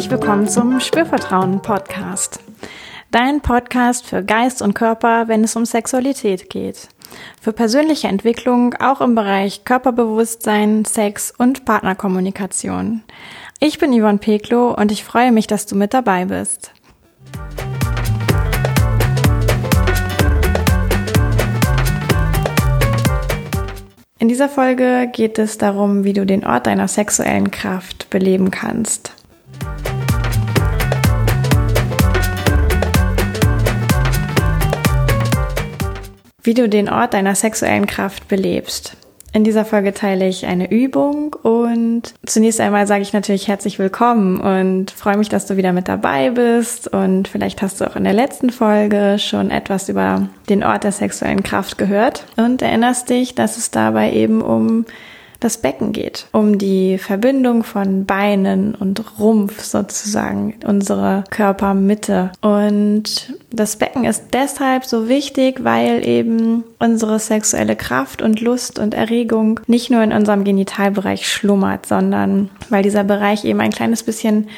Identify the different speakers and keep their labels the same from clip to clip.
Speaker 1: herzlich willkommen zum Spürvertrauen Podcast. Dein Podcast für Geist und Körper, wenn es um Sexualität geht. Für persönliche Entwicklung auch im Bereich Körperbewusstsein, Sex und Partnerkommunikation. Ich bin Yvonne Peklo und ich freue mich, dass du mit dabei bist. In dieser Folge geht es darum, wie du den Ort deiner sexuellen Kraft beleben kannst. Wie du den Ort deiner sexuellen Kraft belebst. In dieser Folge teile ich eine Übung und zunächst einmal sage ich natürlich herzlich willkommen und freue mich, dass du wieder mit dabei bist und vielleicht hast du auch in der letzten Folge schon etwas über den Ort der sexuellen Kraft gehört und erinnerst dich, dass es dabei eben um das Becken geht, um die Verbindung von Beinen und Rumpf sozusagen, unsere Körpermitte. Und das Becken ist deshalb so wichtig, weil eben unsere sexuelle Kraft und Lust und Erregung nicht nur in unserem Genitalbereich schlummert, sondern weil dieser Bereich eben ein kleines bisschen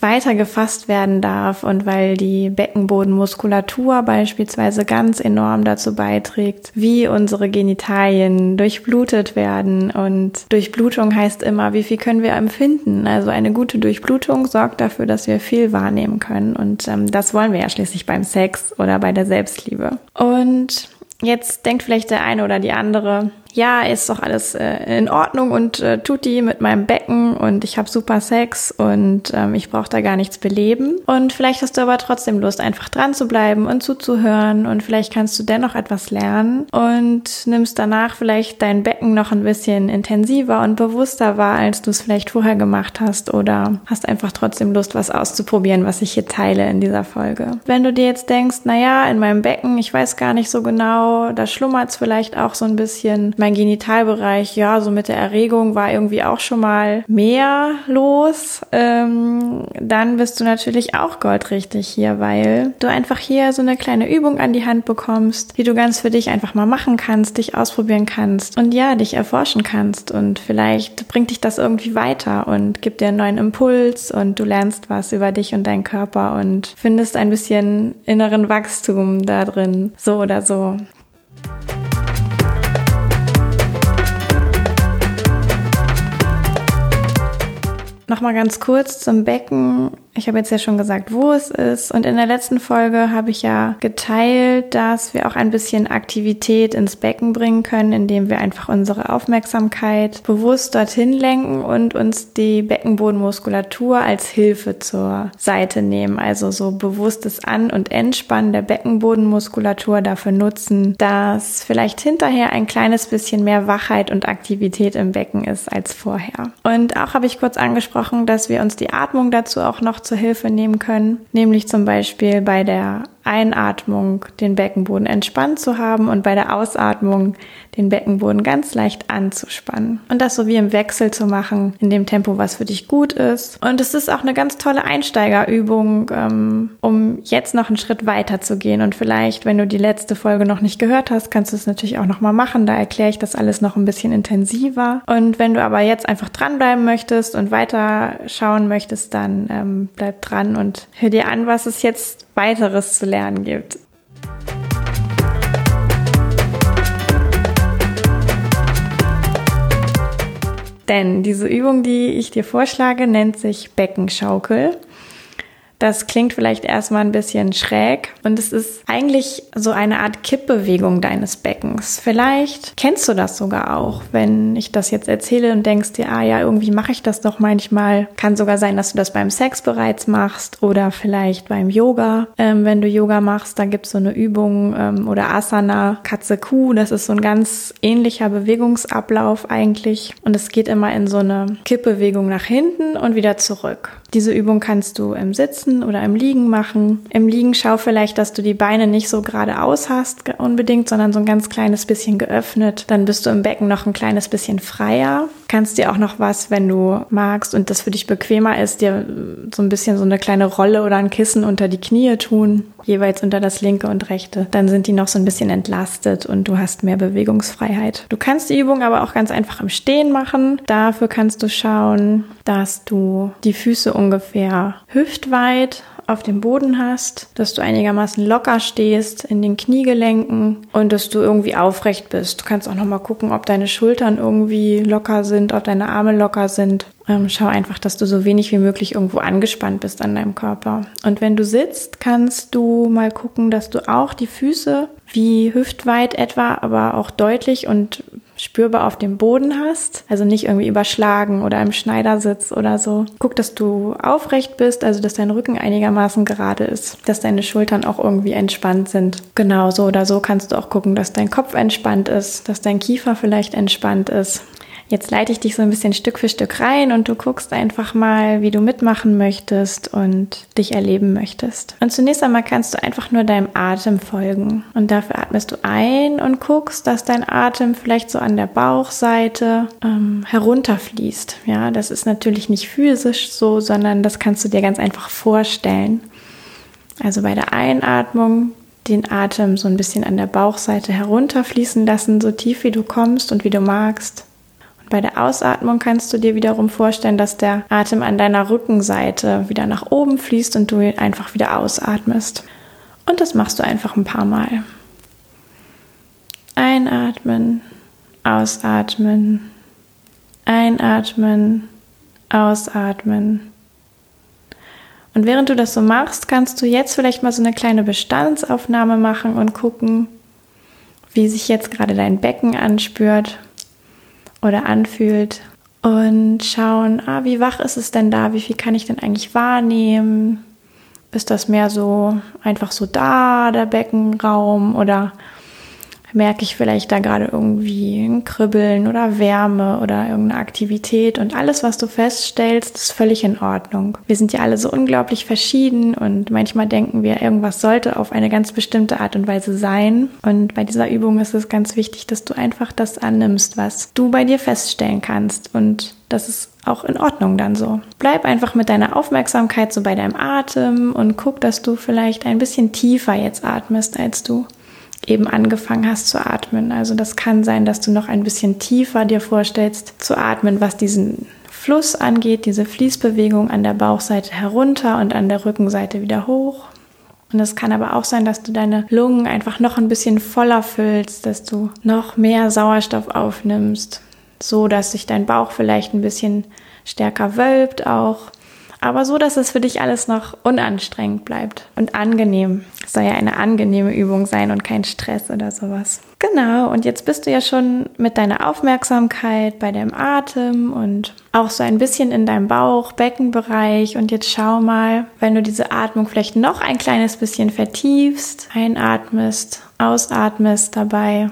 Speaker 1: weiter gefasst werden darf und weil die Beckenbodenmuskulatur beispielsweise ganz enorm dazu beiträgt, wie unsere Genitalien durchblutet werden. Und Durchblutung heißt immer, wie viel können wir empfinden. Also eine gute Durchblutung sorgt dafür, dass wir viel wahrnehmen können. Und ähm, das wollen wir ja schließlich beim Sex oder bei der Selbstliebe. Und Jetzt denkt vielleicht der eine oder die andere, ja, ist doch alles äh, in Ordnung und äh, tut die mit meinem Becken und ich habe super Sex und ähm, ich brauche da gar nichts beleben. Und vielleicht hast du aber trotzdem Lust, einfach dran zu bleiben und zuzuhören und vielleicht kannst du dennoch etwas lernen und nimmst danach vielleicht dein Becken noch ein bisschen intensiver und bewusster wahr, als du es vielleicht vorher gemacht hast oder hast einfach trotzdem Lust, was auszuprobieren, was ich hier teile in dieser Folge. Wenn du dir jetzt denkst, na ja, in meinem Becken, ich weiß gar nicht so genau, da schlummert es vielleicht auch so ein bisschen, mein Genitalbereich, ja, so mit der Erregung war irgendwie auch schon mal mehr los. Ähm, dann bist du natürlich auch goldrichtig hier, weil du einfach hier so eine kleine Übung an die Hand bekommst, die du ganz für dich einfach mal machen kannst, dich ausprobieren kannst und ja, dich erforschen kannst. Und vielleicht bringt dich das irgendwie weiter und gibt dir einen neuen Impuls und du lernst was über dich und deinen Körper und findest ein bisschen inneren Wachstum da drin, so oder so. Nochmal ganz kurz zum Becken. Ich habe jetzt ja schon gesagt, wo es ist. Und in der letzten Folge habe ich ja geteilt, dass wir auch ein bisschen Aktivität ins Becken bringen können, indem wir einfach unsere Aufmerksamkeit bewusst dorthin lenken und uns die Beckenbodenmuskulatur als Hilfe zur Seite nehmen. Also so bewusstes An- und Entspannen der Beckenbodenmuskulatur dafür nutzen, dass vielleicht hinterher ein kleines bisschen mehr Wachheit und Aktivität im Becken ist als vorher. Und auch habe ich kurz angesprochen, dass wir uns die Atmung dazu auch noch zur Hilfe nehmen können, nämlich zum Beispiel bei der Einatmung den Beckenboden entspannt zu haben und bei der Ausatmung den Beckenboden ganz leicht anzuspannen. Und das so wie im Wechsel zu machen, in dem Tempo, was für dich gut ist. Und es ist auch eine ganz tolle Einsteigerübung, ähm, um jetzt noch einen Schritt weiter zu gehen. Und vielleicht, wenn du die letzte Folge noch nicht gehört hast, kannst du es natürlich auch nochmal machen. Da erkläre ich das alles noch ein bisschen intensiver. Und wenn du aber jetzt einfach dranbleiben möchtest und weiter schauen möchtest, dann ähm, bleib dran und hör dir an, was es jetzt weiteres zu lernen gibt. Denn diese Übung, die ich dir vorschlage, nennt sich Beckenschaukel. Das klingt vielleicht erstmal ein bisschen schräg und es ist eigentlich so eine Art Kippbewegung deines Beckens. Vielleicht kennst du das sogar auch, wenn ich das jetzt erzähle und denkst dir, ah ja, irgendwie mache ich das doch manchmal. Kann sogar sein, dass du das beim Sex bereits machst oder vielleicht beim Yoga. Ähm, wenn du Yoga machst, da gibt es so eine Übung ähm, oder Asana, Katze Kuh. Das ist so ein ganz ähnlicher Bewegungsablauf eigentlich und es geht immer in so eine Kippbewegung nach hinten und wieder zurück. Diese Übung kannst du im Sitzen oder im Liegen machen. Im Liegen schau vielleicht, dass du die Beine nicht so geradeaus hast unbedingt, sondern so ein ganz kleines bisschen geöffnet. Dann bist du im Becken noch ein kleines bisschen freier. Kannst dir auch noch was, wenn du magst und das für dich bequemer ist, dir so ein bisschen so eine kleine Rolle oder ein Kissen unter die Knie tun, jeweils unter das linke und rechte. Dann sind die noch so ein bisschen entlastet und du hast mehr Bewegungsfreiheit. Du kannst die Übung aber auch ganz einfach im Stehen machen. Dafür kannst du schauen, dass du die Füße ungefähr hüftweit auf dem Boden hast, dass du einigermaßen locker stehst in den Kniegelenken und dass du irgendwie aufrecht bist. Du kannst auch noch mal gucken, ob deine Schultern irgendwie locker sind, ob deine Arme locker sind. Ähm, schau einfach, dass du so wenig wie möglich irgendwo angespannt bist an deinem Körper. Und wenn du sitzt, kannst du mal gucken, dass du auch die Füße wie hüftweit etwa, aber auch deutlich und spürbar auf dem Boden hast, also nicht irgendwie überschlagen oder im Schneidersitz oder so. Guck, dass du aufrecht bist, also dass dein Rücken einigermaßen gerade ist, dass deine Schultern auch irgendwie entspannt sind. Genau so oder so kannst du auch gucken, dass dein Kopf entspannt ist, dass dein Kiefer vielleicht entspannt ist. Jetzt leite ich dich so ein bisschen Stück für Stück rein und du guckst einfach mal, wie du mitmachen möchtest und dich erleben möchtest. Und zunächst einmal kannst du einfach nur deinem Atem folgen. Und dafür atmest du ein und guckst, dass dein Atem vielleicht so an der Bauchseite ähm, herunterfließt. Ja, das ist natürlich nicht physisch so, sondern das kannst du dir ganz einfach vorstellen. Also bei der Einatmung den Atem so ein bisschen an der Bauchseite herunterfließen lassen, so tief wie du kommst und wie du magst. Bei der Ausatmung kannst du dir wiederum vorstellen, dass der Atem an deiner Rückenseite wieder nach oben fließt und du ihn einfach wieder ausatmest. Und das machst du einfach ein paar Mal. Einatmen, ausatmen, einatmen, ausatmen. Und während du das so machst, kannst du jetzt vielleicht mal so eine kleine Bestandsaufnahme machen und gucken, wie sich jetzt gerade dein Becken anspürt oder anfühlt und schauen, ah, wie wach ist es denn da? Wie viel kann ich denn eigentlich wahrnehmen? Ist das mehr so einfach so da, der Beckenraum oder merke ich vielleicht da gerade irgendwie ein Kribbeln oder Wärme oder irgendeine Aktivität und alles, was du feststellst, ist völlig in Ordnung. Wir sind ja alle so unglaublich verschieden und manchmal denken wir, irgendwas sollte auf eine ganz bestimmte Art und Weise sein. Und bei dieser Übung ist es ganz wichtig, dass du einfach das annimmst, was du bei dir feststellen kannst und das ist auch in Ordnung dann so. Bleib einfach mit deiner Aufmerksamkeit so bei deinem Atem und guck, dass du vielleicht ein bisschen tiefer jetzt atmest, als du eben angefangen hast zu atmen. Also das kann sein, dass du noch ein bisschen tiefer dir vorstellst zu atmen, was diesen Fluss angeht, diese Fließbewegung an der Bauchseite herunter und an der Rückenseite wieder hoch. Und es kann aber auch sein, dass du deine Lungen einfach noch ein bisschen voller füllst, dass du noch mehr Sauerstoff aufnimmst, so dass sich dein Bauch vielleicht ein bisschen stärker wölbt auch aber so, dass es für dich alles noch unanstrengend bleibt und angenehm. Es soll ja eine angenehme Übung sein und kein Stress oder sowas. Genau, und jetzt bist du ja schon mit deiner Aufmerksamkeit bei deinem Atem und auch so ein bisschen in deinem Bauch, Beckenbereich. Und jetzt schau mal, wenn du diese Atmung vielleicht noch ein kleines bisschen vertiefst, einatmest, ausatmest dabei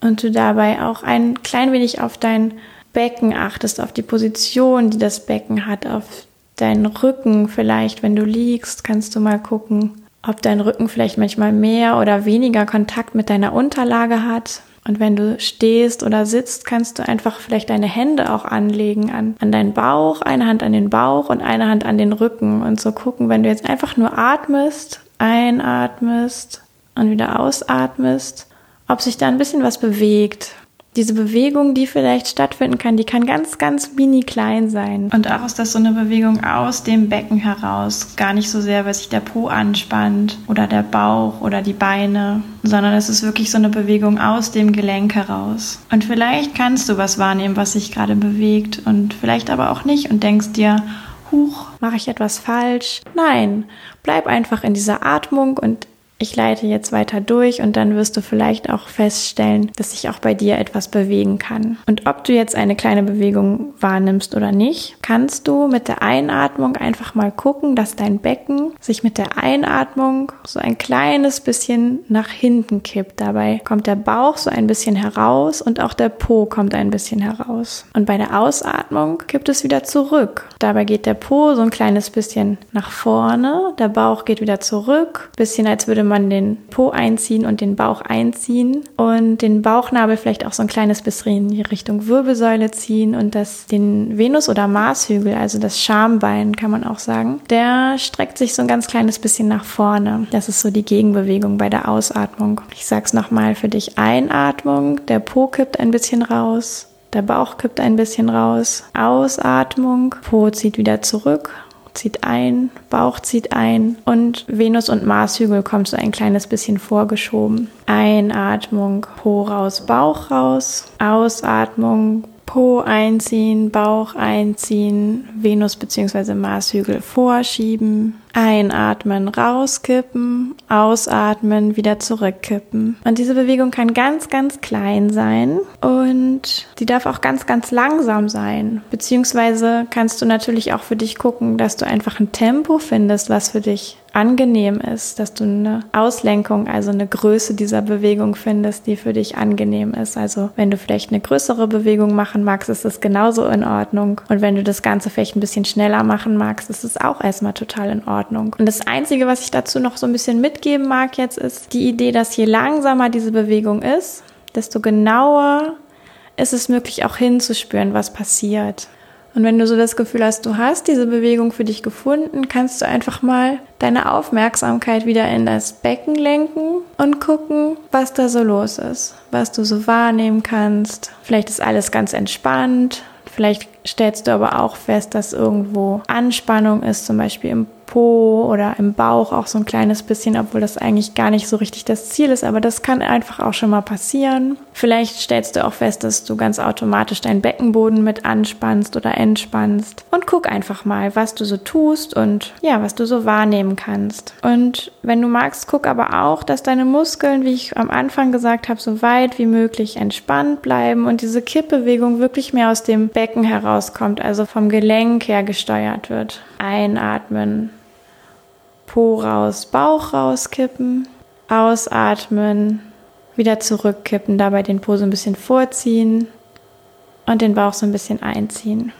Speaker 1: und du dabei auch ein klein wenig auf dein Becken achtest, auf die Position, die das Becken hat, auf deinen Rücken vielleicht, wenn du liegst, kannst du mal gucken, ob dein Rücken vielleicht manchmal mehr oder weniger Kontakt mit deiner Unterlage hat. Und wenn du stehst oder sitzt, kannst du einfach vielleicht deine Hände auch anlegen an, an deinen Bauch, eine Hand an den Bauch und eine Hand an den Rücken und so gucken, wenn du jetzt einfach nur atmest, einatmest und wieder ausatmest, ob sich da ein bisschen was bewegt, diese Bewegung, die vielleicht stattfinden kann, die kann ganz, ganz mini klein sein. Und auch ist das so eine Bewegung aus dem Becken heraus. Gar nicht so sehr, weil sich der Po anspannt oder der Bauch oder die Beine, sondern es ist wirklich so eine Bewegung aus dem Gelenk heraus. Und vielleicht kannst du was wahrnehmen, was sich gerade bewegt und vielleicht aber auch nicht und denkst dir, Huch, mache ich etwas falsch? Nein, bleib einfach in dieser Atmung und ich leite jetzt weiter durch und dann wirst du vielleicht auch feststellen, dass sich auch bei dir etwas bewegen kann. Und ob du jetzt eine kleine Bewegung wahrnimmst oder nicht, kannst du mit der Einatmung einfach mal gucken, dass dein Becken sich mit der Einatmung so ein kleines bisschen nach hinten kippt. Dabei kommt der Bauch so ein bisschen heraus und auch der Po kommt ein bisschen heraus. Und bei der Ausatmung kippt es wieder zurück. Dabei geht der Po so ein kleines bisschen nach vorne, der Bauch geht wieder zurück, bisschen als würde man den Po einziehen und den Bauch einziehen und den Bauchnabel vielleicht auch so ein kleines bisschen in die Richtung Wirbelsäule ziehen und das den Venus- oder Marshügel, also das Schambein kann man auch sagen, der streckt sich so ein ganz kleines bisschen nach vorne. Das ist so die Gegenbewegung bei der Ausatmung. Ich sag's nochmal für dich. Einatmung, der Po kippt ein bisschen raus, der Bauch kippt ein bisschen raus. Ausatmung, Po zieht wieder zurück zieht ein, Bauch zieht ein und Venus und Marshügel kommt so ein kleines bisschen vorgeschoben. Einatmung, Po raus, Bauch raus. Ausatmung, Po einziehen, Bauch einziehen, Venus bzw. Marshügel vorschieben, einatmen, rauskippen, ausatmen, wieder zurückkippen. Und diese Bewegung kann ganz, ganz klein sein und die darf auch ganz, ganz langsam sein. Beziehungsweise kannst du natürlich auch für dich gucken, dass du einfach ein Tempo findest, was für dich angenehm ist, dass du eine Auslenkung, also eine Größe dieser Bewegung findest, die für dich angenehm ist. Also wenn du vielleicht eine größere Bewegung machen magst, ist das genauso in Ordnung. Und wenn du das Ganze vielleicht ein bisschen schneller machen magst, ist es auch erstmal total in Ordnung. Und das Einzige, was ich dazu noch so ein bisschen mitgeben mag jetzt, ist die Idee, dass je langsamer diese Bewegung ist, desto genauer ist es möglich auch hinzuspüren, was passiert. Und wenn du so das Gefühl hast, du hast diese Bewegung für dich gefunden, kannst du einfach mal deine Aufmerksamkeit wieder in das Becken lenken und gucken, was da so los ist, was du so wahrnehmen kannst. Vielleicht ist alles ganz entspannt. Vielleicht stellst du aber auch fest, dass irgendwo Anspannung ist, zum Beispiel im Po oder im Bauch auch so ein kleines bisschen, obwohl das eigentlich gar nicht so richtig das Ziel ist, aber das kann einfach auch schon mal passieren. Vielleicht stellst du auch fest, dass du ganz automatisch deinen Beckenboden mit anspannst oder entspannst und guck einfach mal, was du so tust und ja, was du so wahrnehmen kannst. Und wenn du magst, guck aber auch, dass deine Muskeln, wie ich am Anfang gesagt habe, so weit wie möglich entspannt bleiben und diese Kippbewegung wirklich mehr aus dem Becken herauskommt, also vom Gelenk her gesteuert wird. Einatmen Po raus, Bauch rauskippen, ausatmen, wieder zurückkippen, dabei den Po so ein bisschen vorziehen und den Bauch so ein bisschen einziehen.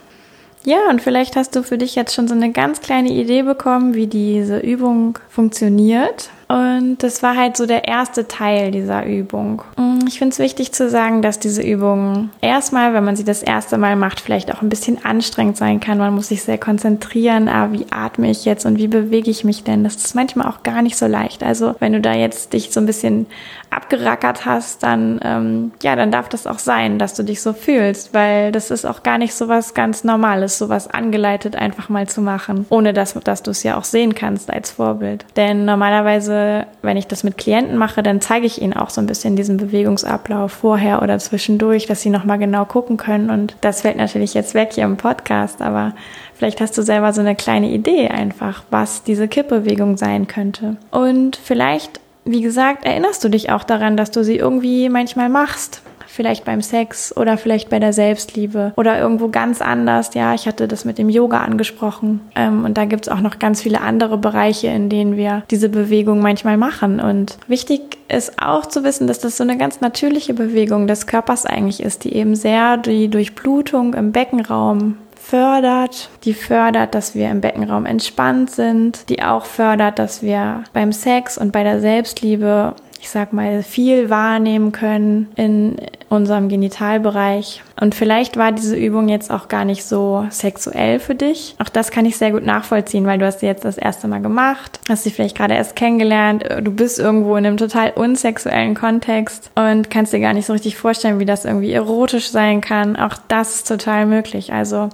Speaker 1: Ja, und vielleicht hast du für dich jetzt schon so eine ganz kleine Idee bekommen, wie diese Übung funktioniert. Und das war halt so der erste Teil dieser Übung. Mm, ich finde es wichtig zu sagen, dass diese Übung erstmal, wenn man sie das erste Mal macht, vielleicht auch ein bisschen anstrengend sein kann. Man muss sich sehr konzentrieren, ah, wie atme ich jetzt und wie bewege ich mich denn? Das ist manchmal auch gar nicht so leicht. Also wenn du da jetzt dich so ein bisschen abgerackert hast, dann ähm, ja, dann darf das auch sein, dass du dich so fühlst, weil das ist auch gar nicht so was ganz Normales, so was angeleitet einfach mal zu machen, ohne dass, dass du es ja auch sehen kannst als Vorbild. Denn normalerweise wenn ich das mit Klienten mache, dann zeige ich ihnen auch so ein bisschen diesen Bewegungsablauf vorher oder zwischendurch, dass sie nochmal genau gucken können. Und das fällt natürlich jetzt weg hier im Podcast, aber vielleicht hast du selber so eine kleine Idee einfach, was diese Kippbewegung sein könnte. Und vielleicht wie gesagt, erinnerst du dich auch daran, dass du sie irgendwie manchmal machst vielleicht beim Sex oder vielleicht bei der Selbstliebe oder irgendwo ganz anders. Ja, ich hatte das mit dem Yoga angesprochen. Ähm, und da gibt's auch noch ganz viele andere Bereiche, in denen wir diese Bewegung manchmal machen. Und wichtig ist auch zu wissen, dass das so eine ganz natürliche Bewegung des Körpers eigentlich ist, die eben sehr die Durchblutung im Beckenraum fördert, die fördert, dass wir im Beckenraum entspannt sind, die auch fördert, dass wir beim Sex und bei der Selbstliebe ich sag mal, viel wahrnehmen können in unserem Genitalbereich. Und vielleicht war diese Übung jetzt auch gar nicht so sexuell für dich. Auch das kann ich sehr gut nachvollziehen, weil du hast sie jetzt das erste Mal gemacht, hast sie vielleicht gerade erst kennengelernt, du bist irgendwo in einem total unsexuellen Kontext und kannst dir gar nicht so richtig vorstellen, wie das irgendwie erotisch sein kann. Auch das ist total möglich. Also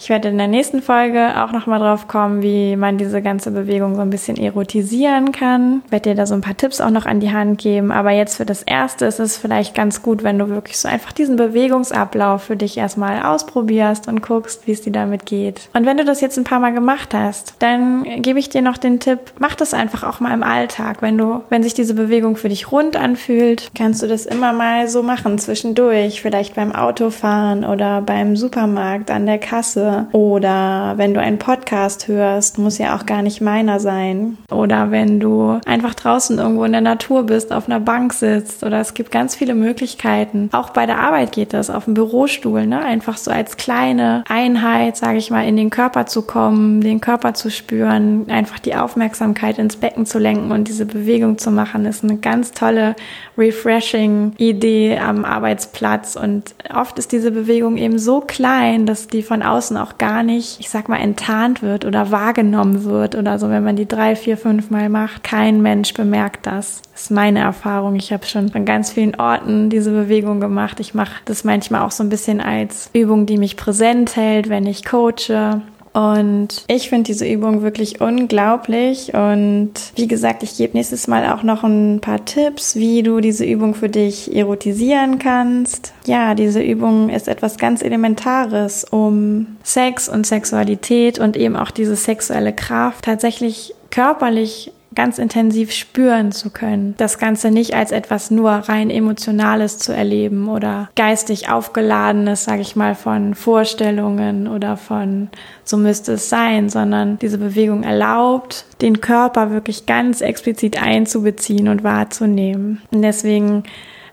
Speaker 1: ich werde in der nächsten Folge auch nochmal drauf kommen, wie man diese ganze Bewegung so ein bisschen erotisieren kann. Ich werde dir da so ein paar Tipps auch noch an die Hand geben. Aber jetzt für das erste ist es vielleicht ganz gut, wenn du wirklich so einfach diesen Bewegungsablauf für dich erstmal ausprobierst und guckst, wie es dir damit geht. Und wenn du das jetzt ein paar Mal gemacht hast, dann gebe ich dir noch den Tipp, mach das einfach auch mal im Alltag. Wenn du, wenn sich diese Bewegung für dich rund anfühlt, kannst du das immer mal so machen zwischendurch. Vielleicht beim Autofahren oder beim Supermarkt an der Kasse Oder wenn du einen Podcast hörst, muss ja auch gar nicht meiner sein. Oder wenn du einfach draußen irgendwo in der Natur bist, auf einer Bank sitzt oder es gibt ganz viele Möglichkeiten. Auch bei der Arbeit geht das, auf dem Bürostuhl, ne? Einfach so als kleine Einheit, sage ich mal, in den Körper zu kommen, den Körper zu spüren, einfach die Aufmerksamkeit ins Becken zu lenken und diese Bewegung zu machen, ist eine ganz tolle, refreshing Idee am Arbeitsplatz. Und oft ist diese Bewegung eben so klein, dass die von außen auch gar nicht, ich sag mal, enttarnt wird oder wahrgenommen wird oder so, wenn man die drei, vier, fünf Mal macht. Kein Mensch bemerkt das. Das ist meine Erfahrung. Ich habe schon an ganz vielen Orten diese Bewegung gemacht. Ich mache das manchmal auch so ein bisschen als Übung, die mich präsent hält, wenn ich coache. Und ich finde diese Übung wirklich unglaublich. Und wie gesagt, ich gebe nächstes Mal auch noch ein paar Tipps, wie du diese Übung für dich erotisieren kannst. Ja, diese Übung ist etwas ganz Elementares, um Sex und Sexualität und eben auch diese sexuelle Kraft tatsächlich körperlich ganz intensiv spüren zu können. Das Ganze nicht als etwas nur rein emotionales zu erleben oder geistig aufgeladenes, sage ich mal, von Vorstellungen oder von so müsste es sein, sondern diese Bewegung erlaubt, den Körper wirklich ganz explizit einzubeziehen und wahrzunehmen. Und deswegen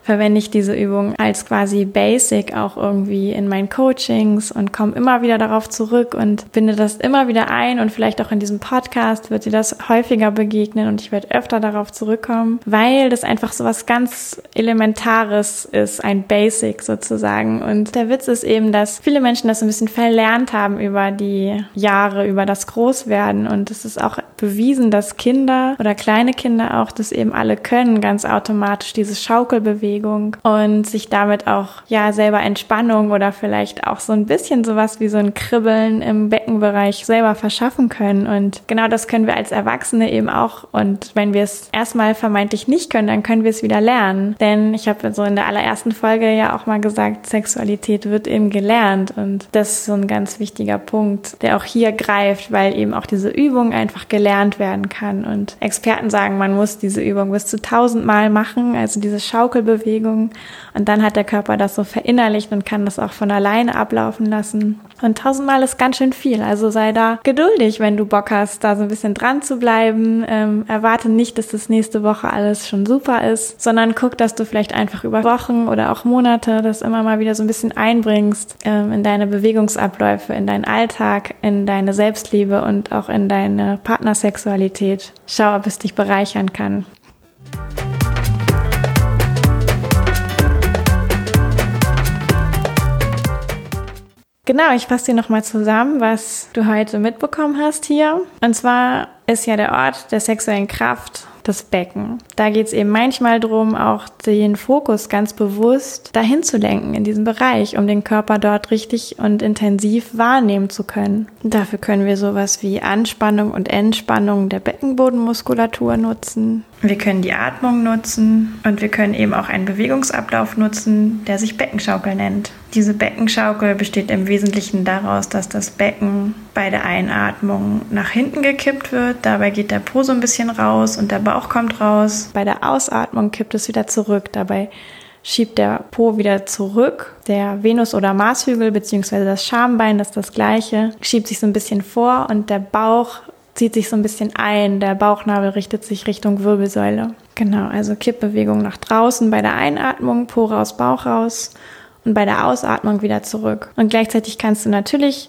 Speaker 1: verwende ich diese Übung als quasi Basic auch irgendwie in meinen Coachings und komme immer wieder darauf zurück und binde das immer wieder ein und vielleicht auch in diesem Podcast wird dir das häufiger begegnen und ich werde öfter darauf zurückkommen, weil das einfach so was ganz Elementares ist, ein Basic sozusagen. Und der Witz ist eben, dass viele Menschen das ein bisschen verlernt haben über die Jahre, über das Großwerden und es ist auch bewiesen, dass Kinder oder kleine Kinder auch das eben alle können, ganz automatisch diese Schaukelbewegung Bewegung und sich damit auch ja selber Entspannung oder vielleicht auch so ein bisschen sowas wie so ein Kribbeln im Beckenbereich selber verschaffen können. Und genau das können wir als Erwachsene eben auch. Und wenn wir es erstmal vermeintlich nicht können, dann können wir es wieder lernen. Denn ich habe so in der allerersten Folge ja auch mal gesagt, Sexualität wird eben gelernt. Und das ist so ein ganz wichtiger Punkt, der auch hier greift, weil eben auch diese Übung einfach gelernt werden kann. Und Experten sagen, man muss diese Übung bis zu tausendmal machen, also diese Schaukelbewegung Bewegung. Und dann hat der Körper das so verinnerlicht und kann das auch von alleine ablaufen lassen. Und tausendmal ist ganz schön viel. Also sei da geduldig, wenn du Bock hast, da so ein bisschen dran zu bleiben. Ähm, erwarte nicht, dass das nächste Woche alles schon super ist, sondern guck, dass du vielleicht einfach über Wochen oder auch Monate das immer mal wieder so ein bisschen einbringst ähm, in deine Bewegungsabläufe, in deinen Alltag, in deine Selbstliebe und auch in deine Partnersexualität. Schau, ob es dich bereichern kann. Genau, ich fasse dir nochmal zusammen, was du heute mitbekommen hast hier. Und zwar ist ja der Ort der sexuellen Kraft das Becken. Da geht es eben manchmal darum, auch den Fokus ganz bewusst dahin zu lenken in diesem Bereich, um den Körper dort richtig und intensiv wahrnehmen zu können. Dafür können wir sowas wie Anspannung und Entspannung der Beckenbodenmuskulatur nutzen. Wir können die Atmung nutzen und wir können eben auch einen Bewegungsablauf nutzen, der sich Beckenschaukel nennt. Diese Beckenschaukel besteht im Wesentlichen daraus, dass das Becken bei der Einatmung nach hinten gekippt wird. Dabei geht der Po so ein bisschen raus und der Bauch kommt raus. Bei der Ausatmung kippt es wieder zurück. Dabei schiebt der Po wieder zurück. Der Venus- oder Marshügel bzw. das Schambein, das ist das gleiche, schiebt sich so ein bisschen vor und der Bauch zieht sich so ein bisschen ein, der Bauchnabel richtet sich Richtung Wirbelsäule. Genau, also Kippbewegung nach draußen bei der Einatmung, Po raus, Bauch raus und bei der Ausatmung wieder zurück. Und gleichzeitig kannst du natürlich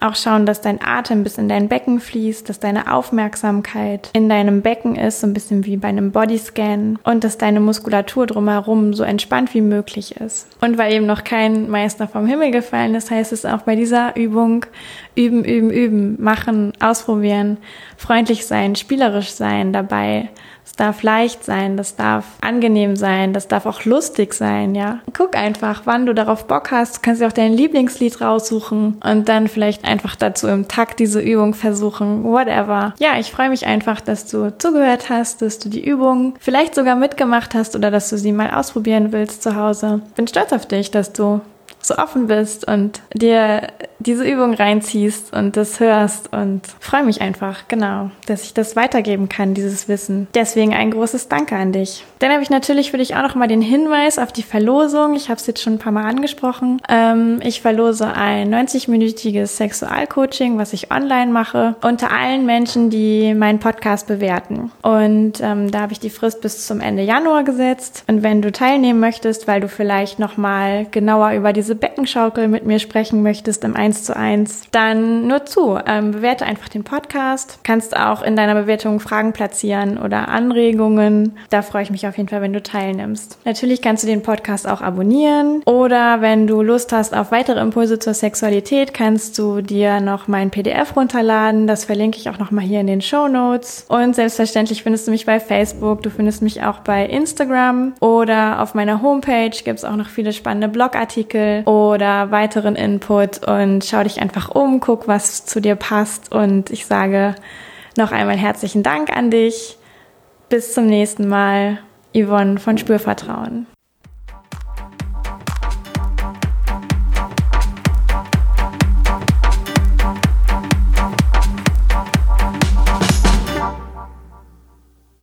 Speaker 1: auch schauen, dass dein Atem bis in dein Becken fließt, dass deine Aufmerksamkeit in deinem Becken ist, so ein bisschen wie bei einem Bodyscan und dass deine Muskulatur drumherum so entspannt wie möglich ist. Und weil eben noch kein Meister vom Himmel gefallen ist, heißt es auch bei dieser Übung üben, üben, üben, machen, ausprobieren, freundlich sein, spielerisch sein dabei darf leicht sein, das darf angenehm sein, das darf auch lustig sein, ja. Guck einfach, wann du darauf Bock hast, du kannst dir auch dein Lieblingslied raussuchen und dann vielleicht einfach dazu im Takt diese Übung versuchen, whatever. Ja, ich freue mich einfach, dass du zugehört hast, dass du die Übung vielleicht sogar mitgemacht hast oder dass du sie mal ausprobieren willst zu Hause. Bin stolz auf dich, dass du so offen bist und dir diese Übung reinziehst und das hörst und freue mich einfach, genau, dass ich das weitergeben kann, dieses Wissen. Deswegen ein großes Danke an dich. Dann habe ich natürlich für dich auch noch mal den Hinweis auf die Verlosung. Ich habe es jetzt schon ein paar Mal angesprochen. Ähm, ich verlose ein 90-minütiges Sexualcoaching, was ich online mache, unter allen Menschen, die meinen Podcast bewerten. Und ähm, da habe ich die Frist bis zum Ende Januar gesetzt. Und wenn du teilnehmen möchtest, weil du vielleicht noch mal genauer über diese Beckenschaukel mit mir sprechen möchtest im 1 zu 1, dann nur zu. Ähm, bewerte einfach den Podcast. Kannst auch in deiner Bewertung Fragen platzieren oder Anregungen. Da freue ich mich auf jeden Fall, wenn du teilnimmst. Natürlich kannst du den Podcast auch abonnieren oder wenn du Lust hast auf weitere Impulse zur Sexualität, kannst du dir noch mein PDF runterladen. Das verlinke ich auch noch mal hier in den Show Notes. Und selbstverständlich findest du mich bei Facebook. Du findest mich auch bei Instagram oder auf meiner Homepage gibt es auch noch viele spannende Blogartikel oder weiteren Input und schau dich einfach um, guck, was zu dir passt und ich sage noch einmal herzlichen Dank an dich. Bis zum nächsten Mal. Yvonne von Spürvertrauen.